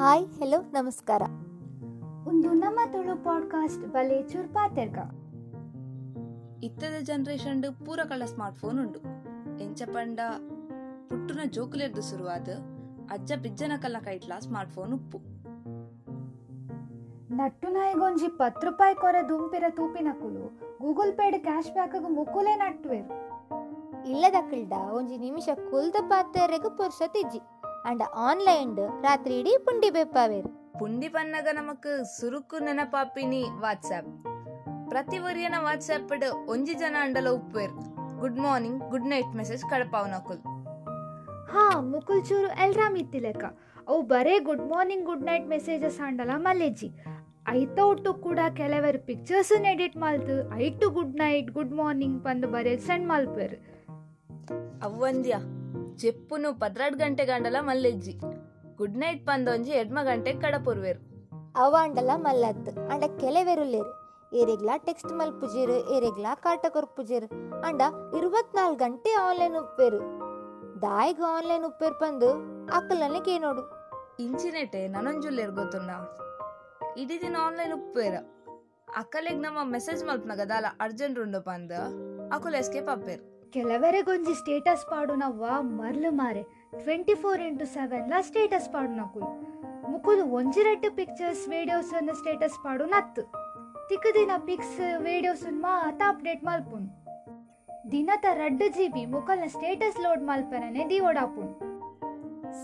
Hi hello ನಮಸ್ಕಾರ. ಒಂದು ನಮ್ಮ ತುಳು ಪಾಡ್ಕಾಸ್ಟ್ ಬಲೆ ಚುರ್ಪಾ ತೆರ್ಗ. ಇತ್ತದ ಜನರೇಷನ್ ಪೂರ ಕಳ್ಳ ಸ್ಮಾರ್ಟ್ ಫೋನ್ ಉಂಡು. ಎಂಚ ಪಂಡ ಪುಟ್ಟುನ ಜೋಕುಲೆರ್ದು ಶುರುವಾದ ಅಜ್ಜ ಬಿಜ್ಜನ ಕಲ್ಲ ಕೈಟ್ಲ ಸ್ಮಾರ್ಟ್ ಫೋನ್ ಉಪ್ಪು. ನಟ್ಟು ನಾಯಿಗೊಂಜಿ ಪತ್ತು ರೂಪಾಯಿ ಕೊರ ದುಂಪಿರ ತೂಪಿನಕುಲು ಗೂಗಲ್ ಪೇಡ್ ಕ್ಯಾಶ್ ಬ್ಯಾಕ್ ಮುಕ್ಕುಲೆ ನಟ್ಟುವೆರು ಇಲ್ಲದಕ್ಕಲ್ಡ ಒಂಜಿ ನಿಮಿಷ ಕುಲ್ದ ಪಾತ್ರೆಗೂ ಪುರುಷ ಆನ್ಲೈನ್ ರಾತ್ರಿ ಇಡೀ ಪುಂಡಿ ಬೆಪ್ಪಾವೇರು ಪುಂಡಿ ಪನ್ನಗ ನಮಕ್ ಸುರುಕು ನೆನಪಾಪಿನಿ ವಾಟ್ಸ್ಆಪ್ ಪ್ರತಿ ಒರಿಯನ ವಾಟ್ಸ್ಆಪ್ ಒಂಜಿ ಜನ ಅಂಡಲ ಉಪ್ಪುವೆರ್. Good morning good night message ಕಡಪಾವನಕುಲ್ ಹಾ ಮುಕುಲ್ ಚೂರು ಎಲ್ರಾ ಇತ್ತಿಲೆಕ. ಅವು ಬರೇ good morning good night messages ಆಂಡಲ ಮಲ್ಲೇಜಿ. ಐತ ಒಟ್ಟು ಕೂಡ ಕೆಲವರು ಪಿಕ್ಚರ್ಸ್ ಎಡಿಟ್ ಮಾಲ್ತು ಐಟು ಗುಡ್ ನೈಟ್ ಗುಡ್ ಮಾರ್ನಿಂಗ್ ಪಂದು ಬರೇ ಸೆಂಡ್ ಮಲ್ಪೇರು ಅವ್ವಂದ್ಯ? ಜೆಪ್ಪುನು ಪದ್ರಾಡ್ ಗಂಟೆ ಗಂಡಲ ಮಲ್ಲೆಜ್ಜಿ ಗುಡ್ ನೈಟ್ ಪಂದೊಂಜಿ ಎಡ್ಮ ಗಂಟೆ ಕಡಪುರ್ವೆರ್ ಅವ ಅಂಡಲ ಮಲ್ಲತ್ತು ಅಂಡ ಕೆಲವೆರುಲ್ಲೇರು ಏರೆಗ್ಲಾ ಟೆಕ್ಸ್ಟ್ ಮಲ್ಪುಜೇರು ಏರೆಗ್ಲಾ ಕಾಟ ಕೊರ್ಪುಜೇರು ಅಂಡ ಇರುವತ್ನಾಲ್ಕು ಗಂಟೆ ಆನ್ಲೈನ್ ಉಪ್ಪೇರು ದಾಯಿಗ ಆನ್ಲೈನ್ ಉಪ್ಪೇರು ಪಂದು ಅಕ್ಕಲನೆ ಕೇನೋಡು ಇಂಚಿನೆಟೆ ನನೊಂಜುಲ್ಲೇರ್ ಗೊತ್ತುಂಡ ಇಡೀ ದಿನ ಆನ್ಲೈನ್ ಉಪ್ಪೇರ ಅಕ್ಕಲೆಗ್ ನಮ್ಮ ಮೆಸೇಜ್ ಮಲ್ಪನಾಗ ದಾಲ ಅರ್ಜೆಂಟ್ ಉಂಡು ಪಂದ ಅಕುಲ್ ಎಸ್ಕೇಪ್ ಅಪ್ಪೇರ್ ಕೆಲವರೆಗೊಂಜಿ ಸ್ಟೇಟಸ್ ಪಾಡುನ ವಾ ಮರ್ಲು ಮಾರೆ. ಟ್ವೆಂಟಿ ಫೋರ್ ಇಂಟು ಸೆವೆನ್ಲ ಸ್ಟೇಟಸ್ ಪಾಡು ಮುಕುಲು ಮುಕುಲು ಒಂಜಿರೆಟ್ಟು ಪಿಕ್ಚರ್ಸ್ ವಿಡಿಯೋಸ್ ಅನ್ನು ಸ್ಟೇಟಸ್ ಪಾಡು ನತ್ತು ತಿಕ್ಕ ದಿನ ಪಿಕ್ಸ್ ವಿಡಿಯೋಸ್ ಮಾತ ಅಪ್ಡೇಟ್ ಮಲ್ಪುನ್ ದಿನದ ರಡ್ಡು ಜಿ ಬಿ ಸ್ಟೇಟಸ್ ಲೋಡ್ ಮಲ್ಪರನೆ ದಿವೋಡಾಪುನ್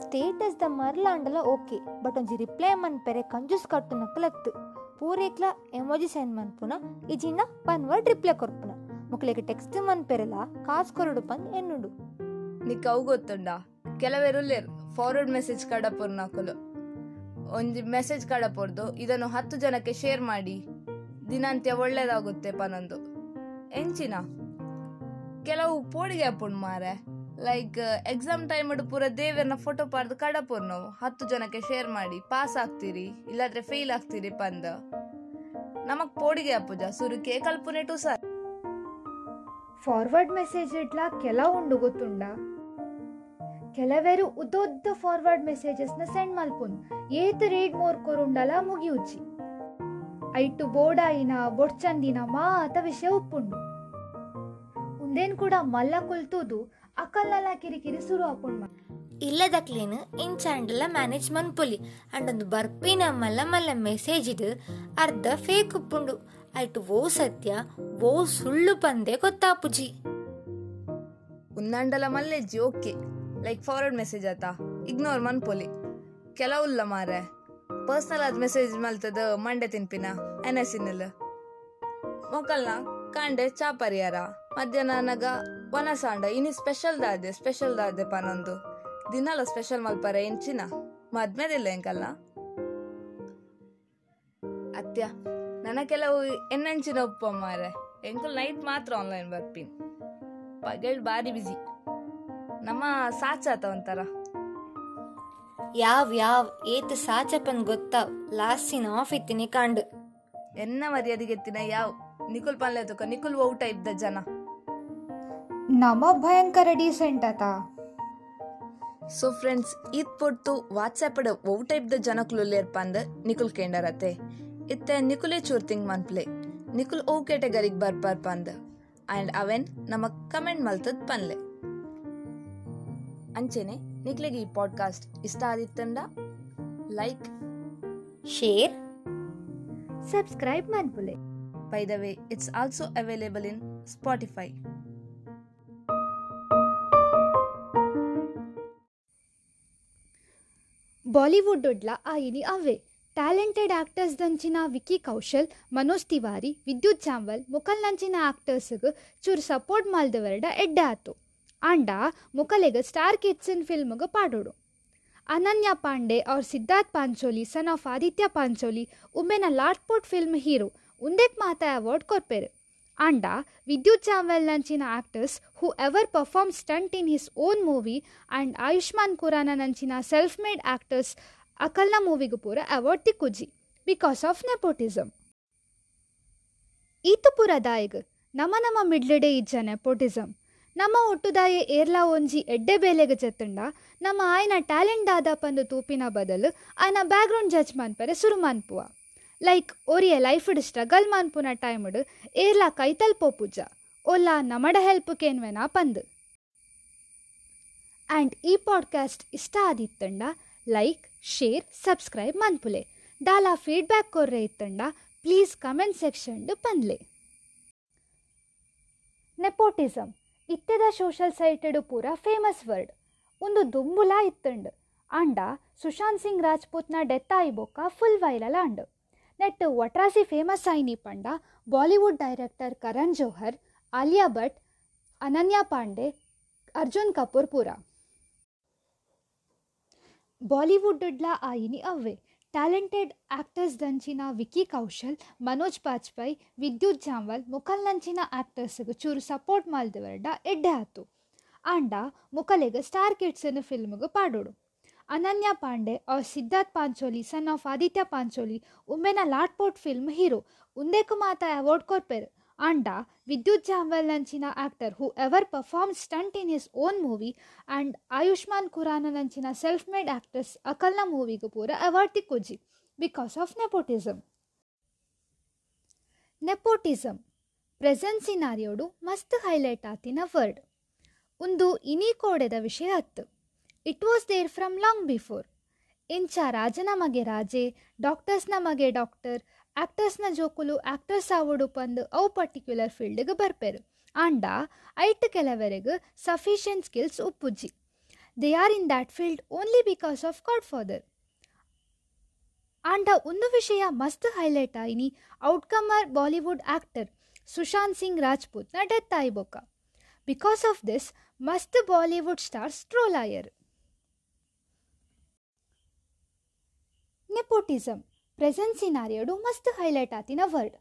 ಸ್ಟೇಟಸ್ ದ ಮರ್ಲಾಂಡಲ ಓಕೆ ಬಟ್ ಒಂಜಿ ರಿಪ್ಲೈ ಮನ್ಪೆರೆ ಕಂಜೂಸ್ ಕಟ್ಟು ನಕ್ಕಲತ್ತು ಪೂರೇಕ್ಲ ಎಮೋಜಿ ಸೈನ್ ಮನ್ಪುನ ಇಜಿನ ಪನ್ ವರ್ಡ್ ರಿಪ್ಲೈ ಕೊರ್ಪುನ ಮುಕ್ಲೆಗ್ ಟೆಕ್ಸ್ಟ್ ಕಾಸ್ ಕೊರಡು ಪನ್ ಎನ್ನುಡು. ನಿಕ್ ಅವು ಗೊತ್ತುಂಡ? ಕೆಲವರು ಫಾರ್ವರ್ಡ್ ಮೆಸೇಜ್ ಕಡಪುರ್ ನಕುಲು. ಒಂಜಿ ಮೆಸೇಜ್ ಕಡಪುರ್ದು ಇದನ್ನು ಹತ್ತು ಜನಕ್ಕೆ ಶೇರ್ ಮಾಡಿ. ದಿನಾಂತ್ಯ ಒಳ್ಳೇದಾಗುತ್ತೆ ಪನೊಂದು. ಎಂಚಿನ? ಕೆಲವು ಪೋಡಿಗೆ ಅಪ್ಪುಂಡು ಮಾರೆ. ಲೈಕ್ ಎಕ್ಸಾಮ್ ಟೈಮ್ ಪೂರ ದೇವರನ್ನ ಫೋಟೋ ಪಾರ್ದು ಕಡಪುರ್ ನಾವು. ಹತ್ತು ಜನಕ್ಕೆ ಶೇರ್ ಮಾಡಿ. ಪಾಸ್ ಆಗ್ತೀರಿ, ಇಲ್ಲಾದ್ರೆ ಫೇಲ್ ಆಗ್ತೀರಿ ಪಂದ. ನಮಗ್ ಪೋಡಿಗೆ ಅಪ್ಪುಜ. ಸುರುಕೆ ಕಲ್ಪುನೆ ಟು ಸರ್. ಫಾರ್ವರ್ಡ್ ಮೆಸೇಜ್ ಇಟ್ಲ ಕೆಲವುಂಡು ಗೊತ್ತುಂಡ? ಕೆಲವೇರು ಉದ್ದೊದ್ದ ಫಾರ್ವರ್ಡ್ ಮೆಸೇಜಸ್ನ ಸೆಂಡ್ ಮಲ್ಪುನ್. ಏತ್ ರೀಡ್ ಮೋರ್ ಕೊರುಂಡಲ ಮುಗಿಯುಚ್ಚಿ ಐಟು ಬೋಡಾಯಿನ, ಬೊಡ್ಚಂದಿನ ಮಾತ ವಿಷಯ ಉಪ್ಪುಂಡು. ಉಂದೇನ್ ಕೂಡ ಮಲ್ಲ ಕುಲ್ತುದು ಅಕಲ್ನಲ ಕಿರಿಕಿರಿ ಶುರು ಕ್ಲೀನ್ ಇನ್ ಇಂಚಾಂಡಲ ಮ್ಯಾನೇಜ್ ಮನ್ಪುಲಿ. ಅಂಡೊಂದು ಬರ್ಪಿನ ಮಲ್ಲ ಮಲ್ಲ ಮೆಸೇಜ್ ಇದು ಅರ್ಧ ಫೇಕ್ ಉಪ್ಪುಂಡು. ಐಟು ಓ ಸತ್ಯ ಓ ಸುಳ್ಳು ಪಂದೆ ಗೊತ್ತಾಪುಜಿ ಉನ್ನಂಡಲ ಮಲ್ಲೆ ಓಕೆ. ಲೈಕ್ ಫಾರ್ವರ್ಡ್ ಮೆಸೇಜ್ ಆತ ಇಗ್ನೋರ್ ಮನ್ಪೊಲಿ. ಕೆಲವುಲ್ಲ ಮಾರೆ ಪರ್ಸನಲ್ ಆದ ಮೆಸೇಜ್ ಮಲ್ತದ ಮಂಡೆ ತಿನ್ಪಿನ ಎನಸಿನಲ್ ಮೊಕಲ್ನ ಕಾಂಡೆ ಚಾ ಪರಿಹಾರ. ಮಧ್ಯಾಹ್ನ ನಗ ವನಸಾಂಡ, ಇನಿ ಸ್ಪೆಷಲ್ ದಾದೆ ಸ್ಪೆಷಲ್ ದಾದೆ ಪನೊಂದು. ದಿನಲ ಸ್ಪೆಷಲ್ ಮಲ್ಪರೆ ಎಂಚಿನ ಮದ್ಮೇದಿಲ್ಲ ಎಂಕಲ್ಲ ಅತ್ಯ ನನ್ನ ಕೆಲವು ಎನ್ನಂಚಿನ ಒಪ್ಪ ಮಾರೆ. ಎಂಕಲ್ ನೈಟ್ ಮಾತ್ರ ಆನ್ಲೈನ್ ಬರ್ಪಿನ್ ಪಗಲ್ ಬಾರಿ ಬಿಸಿ ನಮ್ಮ ಸಾಚಾತ ಒಂಥರ ಯಾವ್ ಯಾವ್ ಏತ್ ಸಾಚಪನ್ ಗೊತ್ತಾವ್ ಲಾಸ್ಟಿನ ಆಫ್ ಇತ್ತಿನಿ ಕಾಂಡು. ಎನ್ನ ಮರ್ಯಾದೆಗೆತ್ತಿನ ಯಾವ? ನಿಖುಲ್ ಪನ್ಲೆ ತುಕ ನಿಕುಲ್ ಔಟ ಇದ್ದ ಜನ. ನಮ ಭಯಂಕರ ಡೀಸೆಂಟ್ ಆತ ಸೊ ಫ್ರೆಂಡ್ಸ್ ಇದ್ ಪೊಟ್ಟು ವಾಟ್ಸ್ಆಪ್ ಔಟ ಇದ್ದ ಜನಕ್ಲುಲ್ಲೇರ್ ಪಂದ್ ನಿಕುಲ್ ಕೇಂಡರತೆ ಇತ್ತೆ ನಿಕುಲೆ ಚೂರ್ ತಿಂಗ್ ಮನ್ಪ್ಲೆ ನಿಕುಲ್ ಓ ಕೆಟಗರಿಗ್ ಬರ್ಪಾರ್ ಪಂದ್ ಅಂಡ್ ಅವೆನ್ ನಮಗ್ ಕಮೆಂಟ್ ಮಲ್ತದ್ ಪನ್ಲೆ. ಅಂಚೆನೆ ನಿಕ್ಲೆಗೆ ಈ ಪಾಡ್ಕಾಸ್ಟ್ ಇಷ್ಟ ಆದಿತ್ತಂಡ? Like share subscribe ಮನ್ಪುಲೆ by the way it's also available in Spotify. Bollywood ಉಡ್ಲ ಆಯಿನಿ ಅವೇ. ಟ್ಯಾಲೆಂಟೆಡ್ ಆಕ್ಟರ್ಸ್ ದಂಚಿನ ವಿಕಿ ಕೌಶಲ್, ಮನೋಜ್ ತಿವಾರಿ, ವಿದ್ಯುತ್ ಚಾಂಬಲ್ ಮುಕಲ್ ನಂಚಿನ ಆಕ್ಟರ್ಸ್ಗ್ ಚೂರು ಸಪೋರ್ಟ್ ಮಾಲ್ದವರಡ ಎಡ್ಡೆ ಆತು. ಆಂಡ ಮುಕಲೆಗ್ ಸ್ಟಾರ್ ಕಿಡ್ಸನ್ ಫಿಲ್ಮ್ಗೆ ಪಾಡೋಡು. ಅನನ್ಯ ಪಾಂಡೆ ಅವ್ರ ಸಿದ್ಧಾರ್ಥ್ ಪಾಂಚೋಲಿ, ಸನ್ ಆಫ್ ಆದಿತ್ಯ ಪಾಂಚೋಲಿ ಉಮ್ಮೆನ ಲಾಟ್ಪೋಟ್ ಫಿಲ್ಮ್ ಹೀರೋ ಉಂದೆಕ್ ಮಾತ ಅವಾರ್ಡ್ ಕೊರ್ಪೇರು. ಆಂಡ Vidyut Jamwal ನಂಚಿನ actors who ever perform stunt in his own movie and Ayushmann Khurrana ನಂಚಿನ self made actors ಅಕಲ್ನ ಮೂವಿಗೂ ಪೂರ ಅವಾರ್ಡ್ ತಿಕ್ಕುಜಿ ಬಿಕಾಸ್ ಆಫ್ ನೆಪೋಟಿಸಮ್ ಈತು ಪೂರ ದಾಯಿಗ್ ನಮ ನಮ ಮಿಡ್ಲಡೆ ಇಜ್ಜ ನೆಪೋಟಿಸಮ್ ನಮ್ಮ ಒಟ್ಟುದಾಯೆ ಏರ್ಲ ಒಂಜಿ ಎಡ್ಡೆ ಬೇಲೆಗೆ ಜತ್ತಂಡ, ನಮ್ಮ ಆಯ್ನ ಟ್ಯಾಲೆಂಟ್ ಆದ ಪಂದು ತೂಪಿನ ಬದಲು ಆಯ್ನ ಬ್ಯಾಕ್ಗ್ರೌಂಡ್ ಜಜ್ ಮಾನ್ಪರೆ ಸುರು ಮಾನ್ಪುವ. ಲೈಕ್ ಒರಿಯ ಲೈಫ್ಡ್ ಸ್ಟ್ರಗಲ್ ಮಾನ್ಪುನ ಟೈಮ್ಡ್ ಏರ್ಲ ಕೈತಲ್ ಪೂಜ, ಒಲ್ಲ ನಮಡ ಹೆಲ್ಪ್ ಕೇನ್ವೆನಾ ಪಂದು. ಆ್ಯಂಡ್ ಈ ಪಾಡ್ಕಾಸ್ಟ್ ಇಷ್ಟ ಆದಿತ್ತಂಡ ಲೈಕ್ ಶೇರ್ ಸಬ್ಸ್ಕ್ರೈಬ್ ಮನ್ಪುಲೆ. ದಾಲ ಫೀಡ್ಬ್ಯಾಕ್ ಕೊರ್ರೆ ಇತ್ತಂಡ ಪ್ಲೀಸ್ ಕಮೆಂಟ್ ಸೆಕ್ಷನ್ಡ್ ಪನ್ಲೆ. ನೆಪೋಟಿಸಮ್ ಇತ್ತೆದ ಸೋಷಲ್ ಸೈಟೆಡು ಪೂರ ಫೇಮಸ್ ವರ್ಡ್ ಒಂದು ದುಂಬುಲ ಇತ್ತಂಡ್. ಅಂಡ ಸುಶಾಂತ್ ಸಿಂಗ್ ರಾಜ್ಪೂತ್ನ ಡೆತ್ ಆಯ್ಬೊಕ್ಕ ಫುಲ್ ವೈರಲ್ ಅಂಡ್ ನೆಟ್ ಒಟ್ರಾಸಿ ಫೇಮಸ್ ಆಯ್ನಿ ಪಂಡ ಬಾಲಿವುಡ್ ಡೈರೆಕ್ಟರ್ ಕರಣ್ ಜೋಹರ್ ಆಲಿಯಾ ಭಟ್, ಅನನ್ಯಾ ಪಾಂಡೆ, ಅರ್ಜುನ್ ಕಪೂರ್ ಪೂರ. ಬಾಲಿವುಡ್ಡ್ಲ ಆಯಿನಿ ಅವ್ವೆ. ಟ್ಯಾಲೆಂಟೆಡ್ ಆಕ್ಟರ್ಸ್ ದಂಚಿನ ವಿಕಿ ಕೌಶಲ್, ಮನೋಜ್ ಬಾಜ್ಪಾಯಿ, ವಿದ್ಯುತ್ ಜಾಮ್ವಾಲ್ ಮುಕಲ್ನಂಚಿನ ಆ್ಯಕ್ಟರ್ಸ್ಗೆ ಚೂರು ಸಪೋರ್ಟ್ ಮಾಲ್ದವರ್ಡ ಎಡ್ಡೆ ಆತು ಆಂಡ ಮುಕಲೆಗ್ ಸ್ಟಾರ್ ಕಿಡ್ಸನ್ ಫಿಲ್ಮ್ಗೆ ಪಾಡೋಡು. ಅನನ್ಯ ಪಾಂಡೆ ಅವ್ರ ಸಿದ್ಧಾರ್ಥ್ ಪಾಂಚೋಲಿ, ಸನ್ ಆಫ್ ಆದಿತ್ಯ ಪಾಂಚೋಲಿ ಉಮ್ಮೆನ ಲಾಟ್ಪೋರ್ಟ್ ಫಿಲ್ಮ್ ಹೀರೋ ಉಂದೇಕು ಮಾತ ಅವಾರ್ಡ್ ಕೊರ್ಪೆರ್ ಆಂಡ Vidyut Jamwal ನಂಚಿನ actor who ever perform stunt in his own movie and Ayushmann Khurrana ನಂಚಿನ self made actors ಅಕಲ್ನ ಮೂವಿಗೂ ಪೂರ award ತಿಕ್ಕೊಜ್ಜಿ because of nepotism nepotism present ಸಿನಾರಿಯೋಡು ಮಸ್ತ್ ಹೈಲೈಟ್ ಆತಿನ ವರ್ಡ್ ಒಂದು ಇನಿ ಕೋಡೆದ ವಿಷಯ ಹತ್ತು it was there from long before ಇಂಚ ರಾಜನ ಮಗೆ ರಾಜೆ ಡಾಕ್ಟರ್ಸ್ನ ಮಗೆ ಡಾಕ್ಟರ್ ಆಕ್ಟರ್ಸ್ನ ಜೋಕುಲು ಆಕ್ಟರ್ಸ್ ಆವಡು ಪಂದು ಅವು ಪರ್ಟಿಕ್ಯುಲರ್ ಫೀಲ್ಡ್ಗೆ ಬರ್ಪೇರು. ಆಂಡ ಐಟ್ ಕೆಲವರೆಗೆ sufficient skills ಉಪ್ಪುಜ್ಜಿ. They are in that field only because of godfather and ಒಂದು ವಿಷಯ ಮಸ್ತ್ ಹೈಲೈಟ್ ಆಯಿನಿ ಔಟ್ಕಮರ್ ಬಾಲಿವುಡ್ ಆಕ್ಟರ್ ಸುಶಾಂತ್ ಸಿಂಗ್ ರಾಜ್ಪೂತ್ನ ಡೆತ್ ಆಯ್ಬೋಕ ಬಿಕಾಸ್ ಆಫ್ ದಿಸ್ ಮಸ್ತ್ ಬಾಲಿವುಡ್ ಸ್ಟಾರ್ಸ್ ಟ್ರೋಲ್ ಆಯರ್ ನೆಪೋಟಿಸಮ್ ಪ್ರೆಸೆಂಟ್ ಸಿನಾರಿಯೋಡು ಮಸ್ತ್ ಹೈಲೈಟ್ ಆತಿನ ವರ್ಡ್.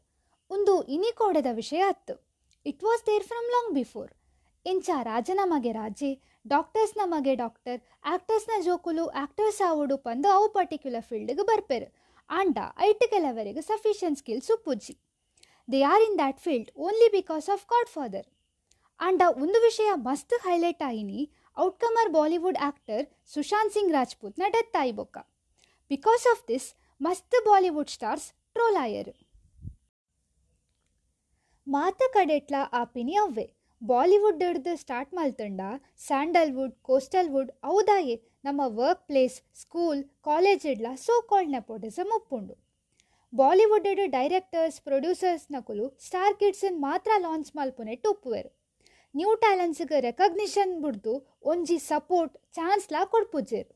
ಒಂದು ಇನಿ ಕೋಡದ ವಿಷಯ ಅತ್ತು. It was there from long before ಇಂಚ ರಾಜ ನಮಗೆ ರಾಜೆ ಡಾಕ್ಟರ್ಸ್ ನಮಗೆ ಡಾಕ್ಟರ್ ಆಕ್ಟರ್ಸ್ನ ಜೋಕುಲು ಆಕ್ಟರ್ಸ್ ಆವುಡು ಪಂದು ಅವು ಪರ್ಟಿಕ್ಯುಲರ್ ಫೀಲ್ಡ್ಗೆ ಬರ್ಪೇರು. ಆಂಡ ಐಟ್ ಕೆಲವರಿಗೆ sufficient skills ಉಪ್ಪುಜ್ಜಿ. They are in that field only because of godfather and ಒಂದು ವಿಷಯ ಮಸ್ತ್ ಹೈಲೈಟ್ ಆಯಿನಿ ಔಟ್ಕಮರ್ ಬಾಲಿವುಡ್ ಆಕ್ಟರ್ ಸುಶಾಂತ್ ಸಿಂಗ್ ರಾಜ್ಪೂತ್ನ ಡೆತ್ ಆಯ್ಬೊಕ್ಕ ಬಿಕಾಸ್ ಆಫ್ ದಿಸ್ ಮಸ್ತ್ ಬಾಲಿವುಡ್ ಸ್ಟಾರ್ಸ್ ಆಯರು ಮಾತ ಕಡೆಟ್ಲ ಆಪಿನಿ ಅವ್ವೆ. ಬಾಲಿವುಡ್ ಹಿಡ್ದು ಸ್ಟಾರ್ಟ್ ಮಾಲ್ತಂಡ ಸ್ಯಾಂಡಲ್ವುಡ್, ಕೋಸ್ಟಲ್ವುಡ್ ಹೌದಾಯೆ. ನಮ್ಮ ವರ್ಕ್ ಪ್ಲೇಸ್, ಸ್ಕೂಲ್, ಕಾಲೇಜ್ ಇಡ್ಲ ಸೋ ಕಾಲ್ಡ್ ನೆಪೋಟಿಸಮ್ ಒಪ್ಪುಂಡು. ಬಾಲಿವುಡ್ ಹಿಡು ಡೈರೆಕ್ಟರ್ಸ್, ಪ್ರೊಡ್ಯೂಸರ್ಸ್ ನಕುಲು ಸ್ಟಾರ್ ಕಿಡ್ಸನ್ ಮಾತ್ರ ಲಾಂಚ್ ಮಾಲ್ಪುನೆ ಒಪ್ಪುವೆರು ನ್ಯೂ ಟ್ಯಾಲೆಂಟ್ಸ್ಗೆ ರೆಕಗ್ನಿಷನ್ ಬಿಡ್ದು ಒಂಜಿ ಸಪೋರ್ಟ್, ಚಾನ್ಸ್ಲ ಕೊಡ್ಪುಜೇರು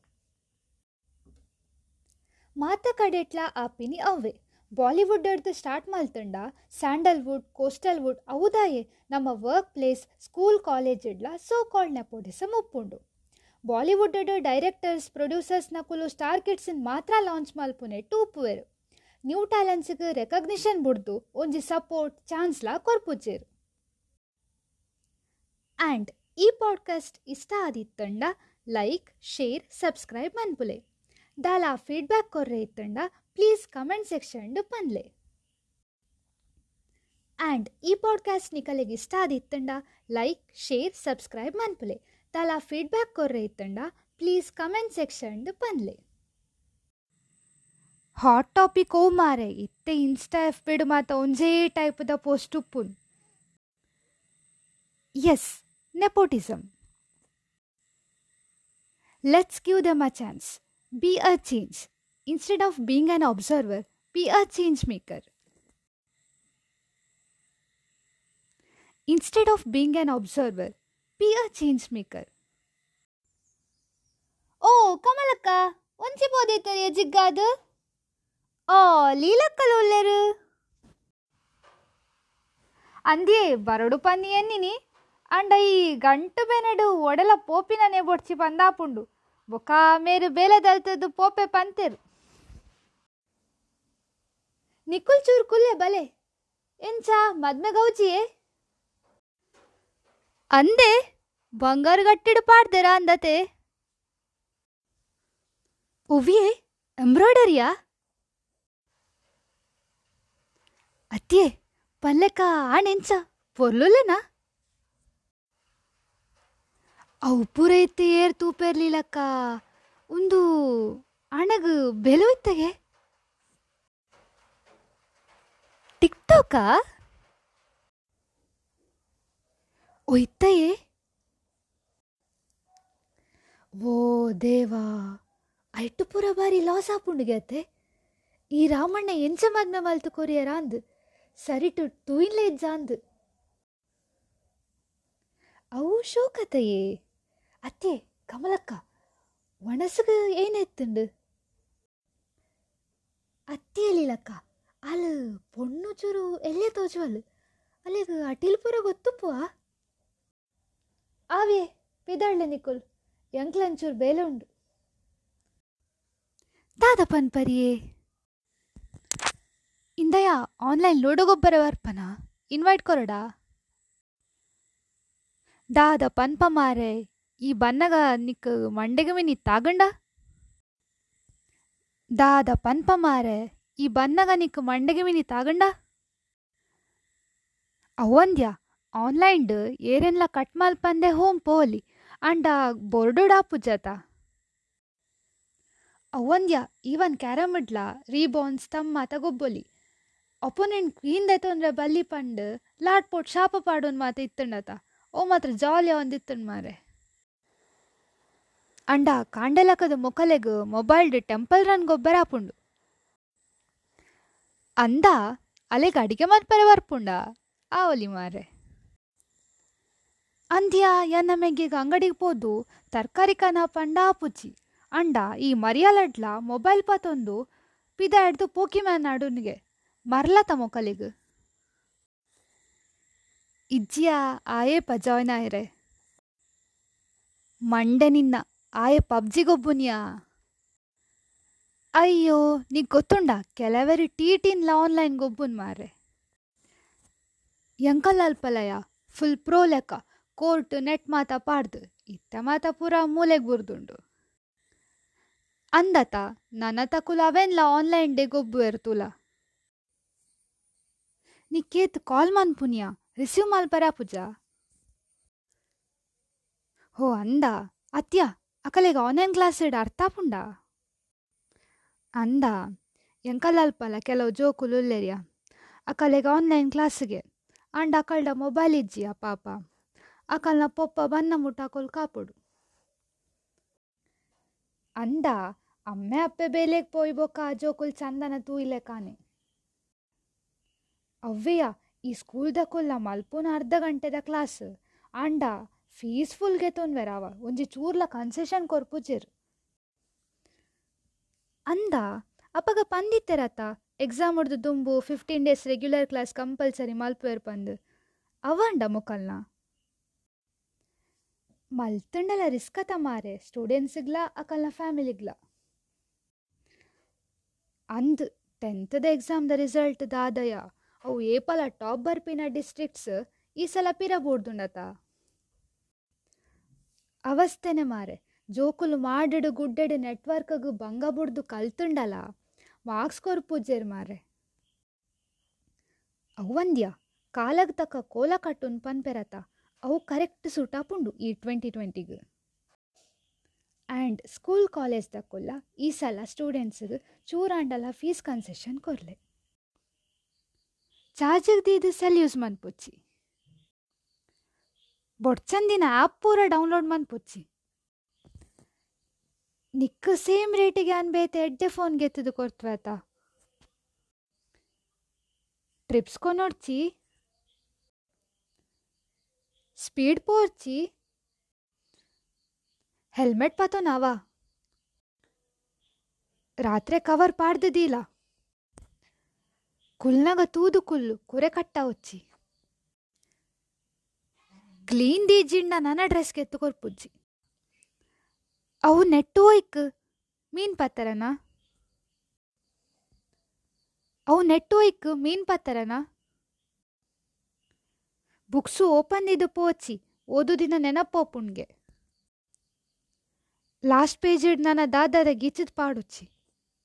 ಮಾತ ಕಡೆಟ್ಲ ಆಪಿನಿ ಅವೆ ಬಾಲಿವುಡ್ ಅಡ್ದು ಸ್ಟಾರ್ಟ್ ಮಾಲ್ತಂಡ, ಸ್ಯಾಂಡಲ್ವುಡ್, ಕೋಸ್ಟಲ್ವುಡ್ ಔದಾಯೆ ನಮ್ಮ ವರ್ಕ್ ಪ್ಲೇಸ್, ಸ್ಕೂಲ್, ಕಾಲೇಜ್ ಇಡ್ಲ ಸೋ ಕಾಲ್ಡ್ ನೆಪೋಟಿಸಮ್ ಮುಪ್ಪುಂಡು. ಬಾಲಿವುಡ್ ಅಡ್ ಡೈರೆಕ್ಟರ್ಸ್, ಪ್ರೊಡ್ಯೂಸರ್ಸ್ ನಕುಲು ಸ್ಟಾರ್ ಕಿಡ್ಸನ್ ಮಾತ್ರ ಲಾಂಚ್ ಮಾಲ್ಪುನೆ ಟೂಪುವೆರು. ನ್ಯೂ ಟ್ಯಾಲೆಂಟ್ಸ್ಗೆ ರೆಕಗ್ನಿಷನ್ ಬಿಡ್ದು ಒಂಜಿ ಸಪೋರ್ಟ್, ಚಾನ್ಸ್ಲ ಕೊರ್ಪುಜೇರು ಆ್ಯಂಡ್ ಈ ಪಾಡ್ಕಾಸ್ಟ್ ಇಷ್ಟ ಆದಿತ್ತಂಡ ಲೈಕ್, ಶೇರ್, ಸಬ್ಸ್ಕ್ರೈಬ್ ಮನ್ಪುಲೆ. ದಾಲ ಫೀಡ್ಬ್ಯಾಕ್ ಕೊರ್ರೆ ಇತ್ತಂಡ ಪ್ಲೀಸ್ ಕಮೆಂಟ್ ಸೆಕ್ಷನ್ ಪನ್ಲೆ ಆ್ಯಂಡ್ ಈ ಪಾಡ್ಕಾಸ್ಟ್ ನಿಕಲೆಗೆ ಇಷ್ಟ ಆದಿತ್ತಂಡ ಲೈಕ್ ಶೇರ್ ಸಬ್ಸ್ಕ್ರೈಬ್ ಮನ್ಪುಲೆ ದಾಲ ಫೀಡ್ಬ್ಯಾಕ್ ಕೊರ್ರೆ ಇತ್ತಂಡ ಪ್ಲೀಸ್ ಕಮೆಂಟ್ ಸೆಕ್ಷನ್ ಪನ್ಲೆ ಹಾಟ್ ಟಾಪಿಕ್ ಓ ಮಾರೆ ಇತ್ತೆ ಇನ್ಸ್ಟಾ ಎಫ್ ಬಿಡು ಮಾತ ಒಂಜೇ ಟೈಪ್ದ ಪೋಸ್ಟ್ ಉಪ್ಪುನ್ S nepotism let's give them a chance be a change instead of being an observer be a change maker instead of being an observer be a change maker ಓ ಕಮಲಕ್ಕ ಒಂಚಿ ಬೋದೈತರಿಯ ಜಿಗ್ಗಾದು ಓ ಲೀಲಕ್ಕಲು ಒಲ್ಲೆರು ಅಂದಿಯೇ ಬರಡು ಪನ್ನಿ ಎನ್ನಿನಿ ಅಂಡ ಈ ಗಂಟು ಬೆನಡು ಒಡಲ ಪೋಪಿನನೆ ಬೊಡ್ಚಿ ಪಂದಾಪುಂಡು ಬೊಕ ಮೇರು ಬೇಲೆದಲ್ತದ್ದು ಪೋಪೆ ಪಂತೆರು ನಿಕ್ಕುಲ್ ಚೂರು ಕುಲ್ಲೆ ಬಲೆ ಎಂಚ ಮದ್ಮೆ ಗೌಜಿಯೇ ಅಂದೆ ಬಂಗಾರು ಗಟ್ಟಿಡು ಪಾಡ್ದೆರ ಅಂದತೆ ಒವ್ವಿಯೇ ಎಂಬ್ರಾಯ್ಡರಿಯಾ ಅತ್ತಿಯೇ ಪಲ್ಲೆಕ ಆಣೆಂಚ ಪೊರ್ಲುಲೆನಾ ಅವು ಪೂರೈತೆ ಏರ್ ತೂಪೆರ್ಲಿಲ್ಲಕ್ಕ ಒಂದು ಅಣಗು ಇತ್ತಗೆ ಟಿಕ್ಟಾಕ? ಒಯ್ತಯೇ? ಓ ದೇವಾ ಐಟು ಪೂರ ಬಾರಿ ಲಾಸ್ ಆಪುಂಡುಗೆ ಅತ್ತೆ. ಈ ರಾಮಣ್ಣ ಎಂಚ ಮಗ್ನ ಮಲ್ತು ಕೊರಿಯರ ಅಂದ್. ಸರಿಟು ತೂಯಿನ್ಲೆ ಜಾಂದ್ ಅವು ಶೋಕತೆಯೇ? ಅತ್ತೆ, ಕಮಲಕ್ಕ, ಒಣಸಗ ಏನೆತ್ತುಂಡು ಅತ್ತಿ ಎಲ್ಲಿಲಕ್ಕ ಅಲ್ ಪೊಣ್ಣು ಚೂರು ಎಲ್ಲೇ ತೋಜುವಲ್, ಅಲ್ಲಿಗ ಅಟಿಲ್ ಪೂರ ಆವೇ ಪಿದಾಳ್ಳೆ ನಿಕುಲ್ ಎಂಕ್ಲಂಚೂರು ಬೇಲೆ ಉಂಡು. ದಾದ ಪನ್ಪರಿಯೇ, ಇಂದಯ ಆನ್ಲೈನ್ ಲೋಡಗೊಬ್ಬರ ವರ್ಪನ ಇನ್ವೈಟ್ ಕೊರಡಾ? ದಾದ ಪನ್ಪ ಮಾರೆ ಈ ಬನ್ನಗ ನಿಕ್ ಮಂಡೆಗೆ ನೀ ತಾಗಂಡ? ದಾದ ಪನ್ಪ ಮಾರೆ ಈ ಬನ್ನಗ ನಿಕ್ ಮಂಡೆಗೆ ನೀ ತಾಗಂಡ? ಅವಂದ್ಯ, ಆನ್ಲೈನ್ಡ್ ಏರೆನ್ಲ ಕಟ್ ಮಲ್ಪಂದೆ ಹೋಮ್ ಪೋಲಿ, ಅಂಡ ಬೊರ್ಡುಡಾಪುಜತ ಅವಂದ್ಯ, ಈವನ್ ಕ್ಯಾರಮಿಡ್ಲ, ರೀಬಾನ್ಸ್ ತಮ್ಮ ತಗೊಬ್ಬೊಲಿ. ಅಪೋನೆಂಟ್ ಕ್ವೀನ್ ದೆತೊಂದ್ರೆ ಬಲ್ಲಿ ಪಂಡ್ ಲಾಟ್ ಪೋಟ್ ಶಾಪ ಪಾಡೋನ್ ಮಾತ ಇತ್ತಂಡತ. ಓ ಮಾತ್ರ ಜಾಲಿ ಒಂದಿತ್ತಂಡ್ ಮಾರೆ. ಅಂಡ ಕಾಂಡಲಕದ ಮೊಕಲೆಗ್ ಮೊಬೈಲ್ಡ್ ಟೆಂಪಲ್ ರನ್ ಗೊಬ್ಬರ ಆಪುಂಡು ಅಂದ ಅಲೆಗ ಅಡಿಗೆ ಮಲ್ಪರೆ ಬರ್ಪುಂಡ ಆ ಮಾರೆ ಅಂದ್ಯ ಎನ್ನ ಮೆಗ್ಗಿಗ ಅಂಗಡಿಗೆ ಪೋದು ತರಕಾರಿ ಕನ ಪಂಡ ಆಪುಜಿ ಅಂಡ ಈ ಮರಿಯಾಲಡ್ಲ ಮೊಬೈಲ್ ಪತೊಂದು ಪಿದ ಹಿಡ್ದು ಪೋಕಿ ಮ್ಯಾನ್ ಆಡುನಿಗೆ ಮರ್ಲತ ಮೊಕಲಿಗ್. ಇಜ್ಜಿಯ ಆಯೇ ಪಜಾಯ್ನ ಇರೆ. ಮಂಡೆ ನಿನ್ನ. ಆಯೆ ಪಬ್ಜಿಗೊಬ್ಬುನ್ಯಾ ಅಯ್ಯೋ ನೀ ಗೊತ್ತುಂಡ? ಕೆಲವರಿ ಲ ಆನ್ಲೈನ್ ಗೊಬ್ಬುನ್ ಮಾರೆ ಎಂಕಲ್ ಅಲ್ಪಲಯ ಫುಲ್ ಪ್ರೋ ಲೆಕ್ಕ. ಕೋರ್ಟ್ ನೆಟ್ ಮಾತ ಪಾಡ್ದು, ಇತ್ತ ಮಾತ ಪೂರ ಮೂಲೆಗ್ ಬುರ್ದುಂಡು. ಅಂದತ ನನ್ನ ತಕುಲ ಅವೆನ್ಲ ಆನ್ಲೈನ್ ಡೇ ಗೊಬ್ಬು ಇರ್ತುಲ ನೀ ಕೇತ್ ಕಾಲ್ ಮನ್ಪುನ್ಯಾ ರಿಸೀವ್ ಮಾಲ್ಪರ ಪೂಜ ಹೋ, ಅಂದ. ಅತ್ಯ ಅಕಲೆಗ ಆನ್ಲೈನ್ ಕ್ಲಾಸ್ ಇಡ ಅರ್ಥ ಪುಂಡ ಅಂದ ಎಂಕಲ್ಲಲ್ಪಲ ಕೆಲವು ಜೋಕುಲು ಉಲ್ಲೆರಿಯ ಅಕಲೆಗ ಆನ್ಲೈನ್ ಕ್ಲಾಸ್ಗೆ ಅಂಡ ಅಕಲ್ಡ ಮೊಬೈಲ್ ಇಜ್ಜಿಯ ಪಾಪ? ಅಕಲ್ನ ಪೊಪ್ಪ ಬನ್ನ ಮುಟ್ಟಾಕೊಲ್ ಕಾಪುಡು ಅಂದ, ಅಮ್ಮೆ ಅಪ್ಪೆ ಬೇಲೆಗ್ ಪೋಯ್ ಬೊಕ್ಕ ಆ ಜೋಕುಲ್ ಚಂದನ ತೂಯಿಲೆ ಕಾನೆ. ಅವ್ವೆಯ, ಈ ಸ್ಕೂಲ್ದ ಕೊಲ್ಲ ಮಲ್ಪುನ ಅರ್ಧ ಗಂಟೆದ ಕ್ಲಾಸ್ ಅಂಡ ಫೀಸ್ ಗೆತೋನ್ ವೆರಾವ. ಒಂಜಿ ಚೂರ್ಲ ಕನ್ಸೆಷನ್ ಕೊರ್ಪುಜಿರ್. ಅಂದ, ಅಪಗ ಪಂದಿತ್ತೆರತ ಎಕ್ಸಾಮ್ ಹೊಡೆದು ದುಂಬು fifteen days regular class compulsory ಮಲ್ಪೇರ್ ಪಂದ್. ಅವಂಡ ಮುಕಲ್ನ? ಮಲ್ತಂಡಲ ಅತ ಮಾರೆ ಸ್ಟೂಡೆಂಟ್ಸ್ಗ್ಲ ಅಕಲ್ನ ಫ್ಯಾಮಿಲಿಗ್ಲ ಅಂದ್ ಟೆಂತ್ದ ಎಕ್ಸಾಮ್ದ ರಿಸಲ್ಟ್ ದಾದಯ. ಅವು ಏಪಲ ಟಾಪ್ ಬರ್ಪಿನ ಡಿಸ್ಟ್ರಿಕ್ಟ್ಸ್ ಈ ಸಲ ಪಿರ ಅವಸ್ಥೆನೆ ಮಾರೆ. ಜೋಕುಲು ಮಾಡಡು ಗುಡ್ಡೆಡು ನೆಟ್ವರ್ಕ್ಗ್ ಬಂಗ ಬುಡ್ದು ಕಲ್ತುಂಡಲ. ಮಾರ್ಕ್ಸ್ ಕೊರ್ಪುಜೇರ್ ಮಾರೆ. ಅವಂದ್ಯ ಕಾಲಗ್ ತಕ್ಕ ಕೋಲ ಕಟ್ಟುನ್ ಪನ್ಪೆರತ. ಅವು ಕರೆಕ್ಟ್ ಸೂಟಾಪುಂಡು ಈ ಟ್ವೆಂಟಿ ಟ್ವೆಂಟಿಗೆ. ಆ್ಯಂಡ್ ಸ್ಕೂಲ್ ಕಾಲೇಜ್ ತಕ್ಕೊಲ್ಲ ಈ ಸಲ ಸ್ಟೂಡೆಂಟ್ಸ್ಗೆ ಚೂರಾಂಡಲ ಫೀಸ್ ಕನ್ಸೆಷನ್ ಕೊರ್ಲೆ. ಚಾರ್ಜಿಗ್ ದೀದು ಸೆಲ್ ಯೂಸ್ ಮನ್ಪುಚ್ಚಿ ಬೊಡ್ಚಂದಿನ ಆ್ಯಪ್ ಪೂರ ಡೌನ್ಲೋಡ್ ಮನ್ಪುಚ್ಚಿ ನಿಕ್ಕ ಸೇಮ್ ರೇಟಿಗೆ ಅನ್ಬೇತೆ, ಎಡ್ಡೆ ಫೋನ್ ಗೆತ್ತದು ಕೊರ್ತವೇತ ಟ್ರಿಪ್ಸ್ ನೋಡ್ಚಿ. ಸ್ಪೀಡ್ ಪೋರ್ಚಿ ಹೆಲ್ಮೆಟ್ ಪತೋ ನಾವಾ. ರಾತ್ರಿ ಕವರ್ ಪಾಡ್ದದಿಲ್ಲ. ಕುಲ್ನಗ ತೂದು ಕುಲ್ಲು, ಕುರೆ ಕಟ್ಟ ಒಚ್ಚಿ ದಿ ಜಿಂಡ ನನ್ನ ಡ್ರೆಸ್ಗೆ ಎತ್ತುಕೊರ್ಪುಜ್ಜಿ ಅವು ನೆಟ್ಟು ಹೋಯ್ಕ್ ಮೀನ್ ಪತ್ತರನ ಅವು ನೆಟ್ಟು ಹೋಯ್ಕ್ ಮೀನ್ ಪತ್ತರನ ಬುಕ್ಸು ಓಪನ್ ಇದು ಪೋಚಿ ಓದು ದಿನ ನೆನಪೋ ಪುಣ್ಗೆ ಲಾಸ್ಟ್ ಪೇಜ್ ನನ್ನ ದಾದಾದ ಗೀಚಿದ್ ಪಾಡುಚ್ಚಿ